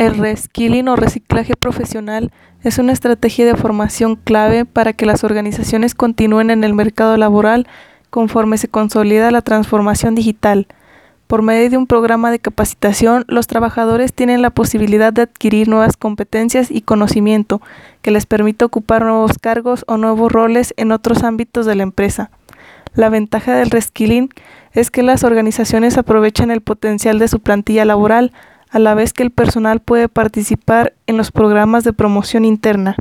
El reskilling o reciclaje profesional es una estrategia de formación clave para que las organizaciones continúen en el mercado laboral conforme se consolida la transformación digital. Por medio de un programa de capacitación, los trabajadores tienen la posibilidad de adquirir nuevas competencias y conocimiento que les permite ocupar nuevos cargos o nuevos roles en otros ámbitos de la empresa. La ventaja del reskilling es que las organizaciones aprovechan el potencial de su plantilla laboral, a la vez que el personal puede participar en los programas de promoción interna.